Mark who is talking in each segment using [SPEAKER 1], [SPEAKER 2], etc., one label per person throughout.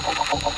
[SPEAKER 1] Oh, oh, oh, oh, oh.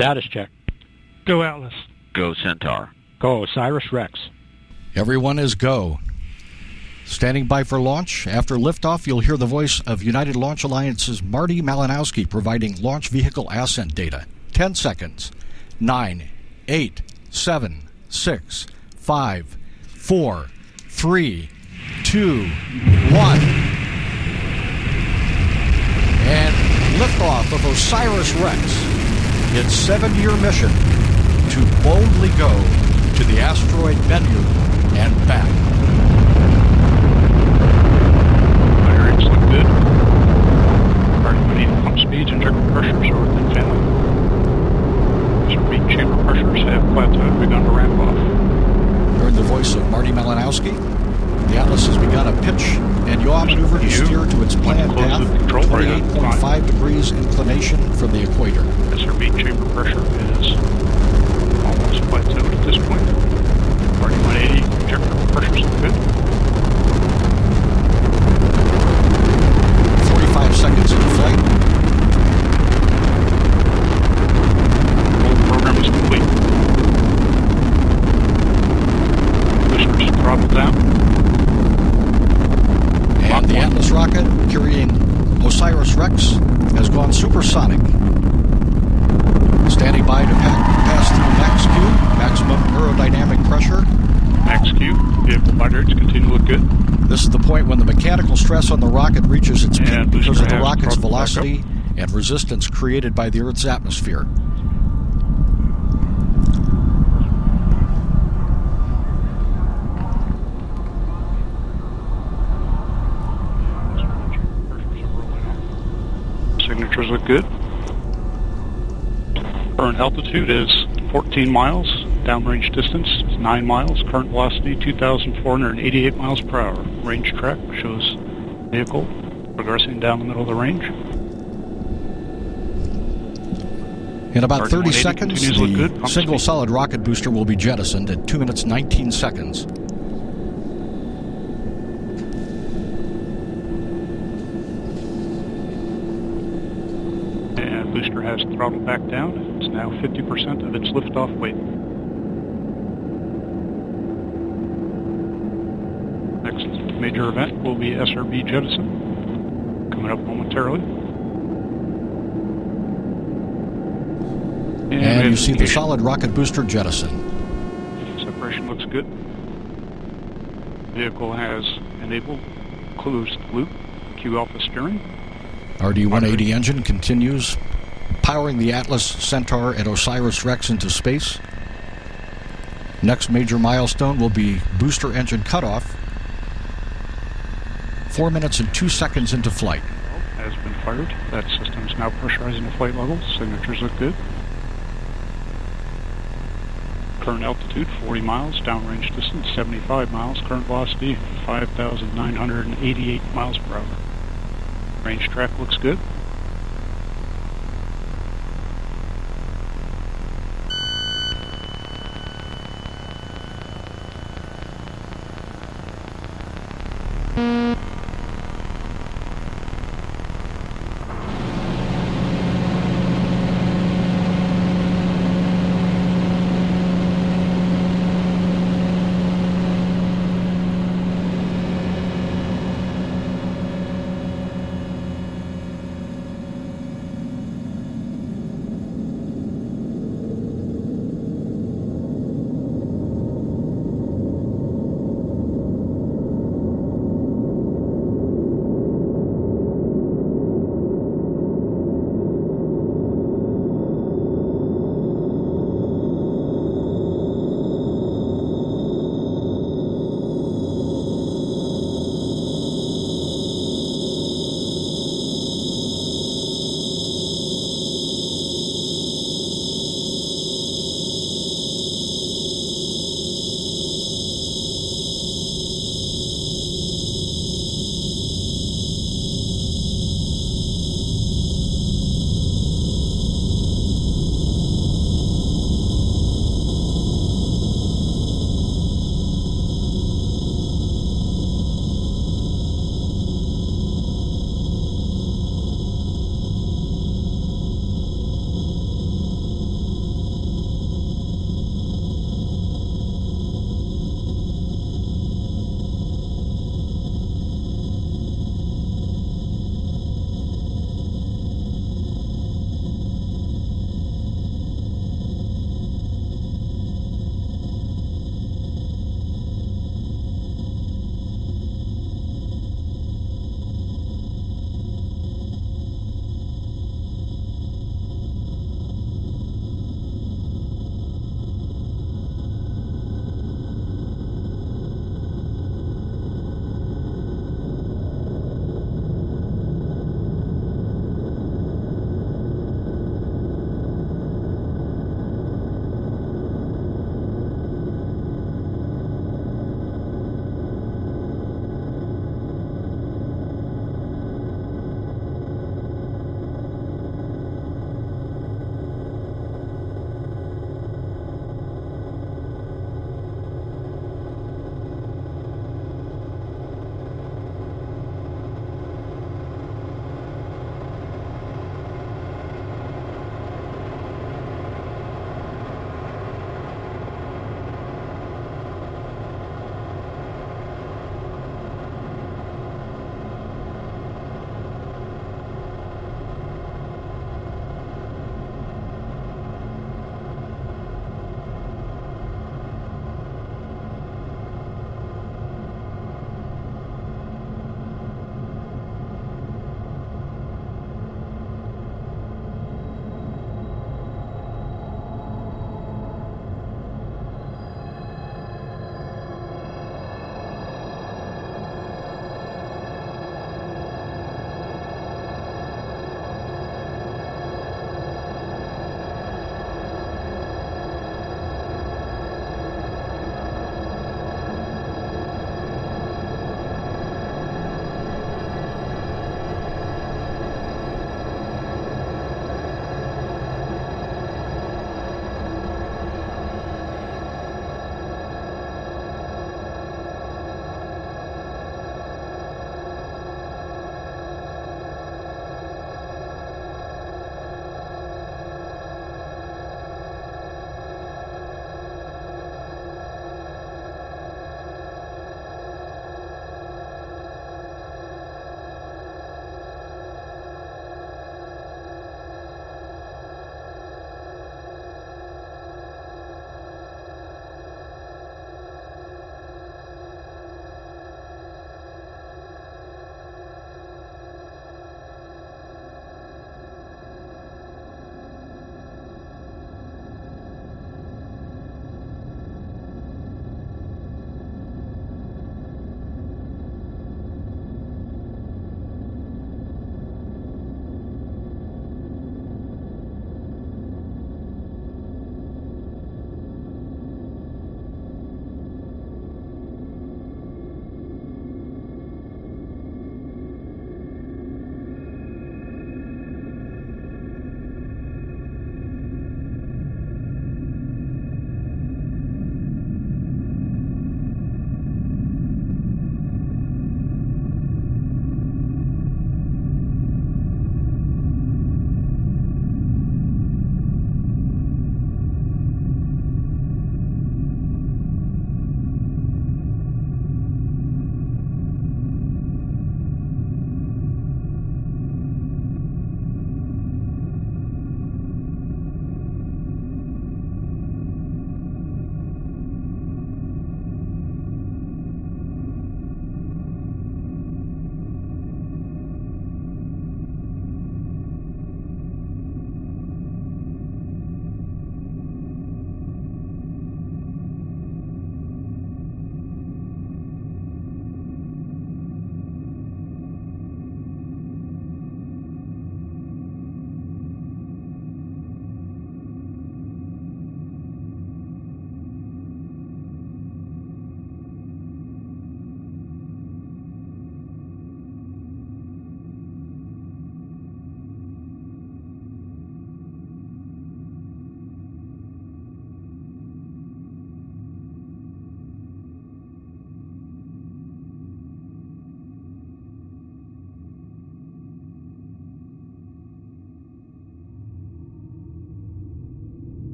[SPEAKER 1] Status check.
[SPEAKER 2] Go Atlas.
[SPEAKER 3] Go Centaur.
[SPEAKER 1] Go Osiris Rex.
[SPEAKER 4] Everyone is go. Standing by for launch. After liftoff, you'll hear the voice of United Launch Alliance's Marty Malinowski providing launch vehicle ascent data. 10 seconds. 9, 8, 7, 6, 5, 4, 3, 2, 1. And liftoff of Osiris Rex. Its seven year mission to boldly go to the asteroid Bennu and back.
[SPEAKER 5] Fire rates look good. Arguing pump speeds and injector pressures are within family. Ceramic chamber pressures have plateaued, begun to ramp off.
[SPEAKER 4] Heard the voice of Marty Malinowski. The Atlas has begun a pitch and yaw maneuver to
[SPEAKER 5] You
[SPEAKER 4] steer to its planned path,
[SPEAKER 5] the
[SPEAKER 4] 28.5 degrees inclination from the equator.
[SPEAKER 5] SRB chamber pressure is almost plateaued at this point. RD-180 injector pressures look good.
[SPEAKER 4] 45 seconds into flight.
[SPEAKER 5] Roll program is complete. Boosters throttled down.
[SPEAKER 4] The Atlas rocket carrying Osiris Rex has gone supersonic. Standing by to pa- pass through max Q, maximum aerodynamic pressure.
[SPEAKER 5] Max Q, vehicle flight rates continue to look good.
[SPEAKER 4] This is the point when the mechanical stress on the rocket reaches its peak because of the rocket's
[SPEAKER 5] throttled back up.
[SPEAKER 4] velocity and resistance created by the Earth's atmosphere.
[SPEAKER 5] Signatures look good. Current altitude is 14 miles. Downrange distance is 9 miles. Current velocity 2,488 miles per hour. Range track shows vehicle progressing down the middle of the range.
[SPEAKER 4] In about 30 seconds,
[SPEAKER 5] continues to look good.
[SPEAKER 4] the single solid rocket booster will be jettisoned at 2 minutes 19 seconds.
[SPEAKER 5] And booster has throttled back down. It's now 50% of its liftoff weight. Next major event will be SRB jettison, coming up momentarily.
[SPEAKER 4] And you see the solid rocket booster jettison.
[SPEAKER 5] Separation looks good. Vehicle has enabled closed loop Q alpha steering.
[SPEAKER 4] RD-180 engine continues powering the Atlas, Centaur, and Osiris Rex into space. Next major milestone will be booster engine cutoff. Four minutes and two seconds into flight.
[SPEAKER 5] has been fired. That system is now pressurizing to flight level. Signatures look good. Current altitude 40 miles, downrange distance 75 miles, current velocity 5,988 miles per hour. Range track looks good.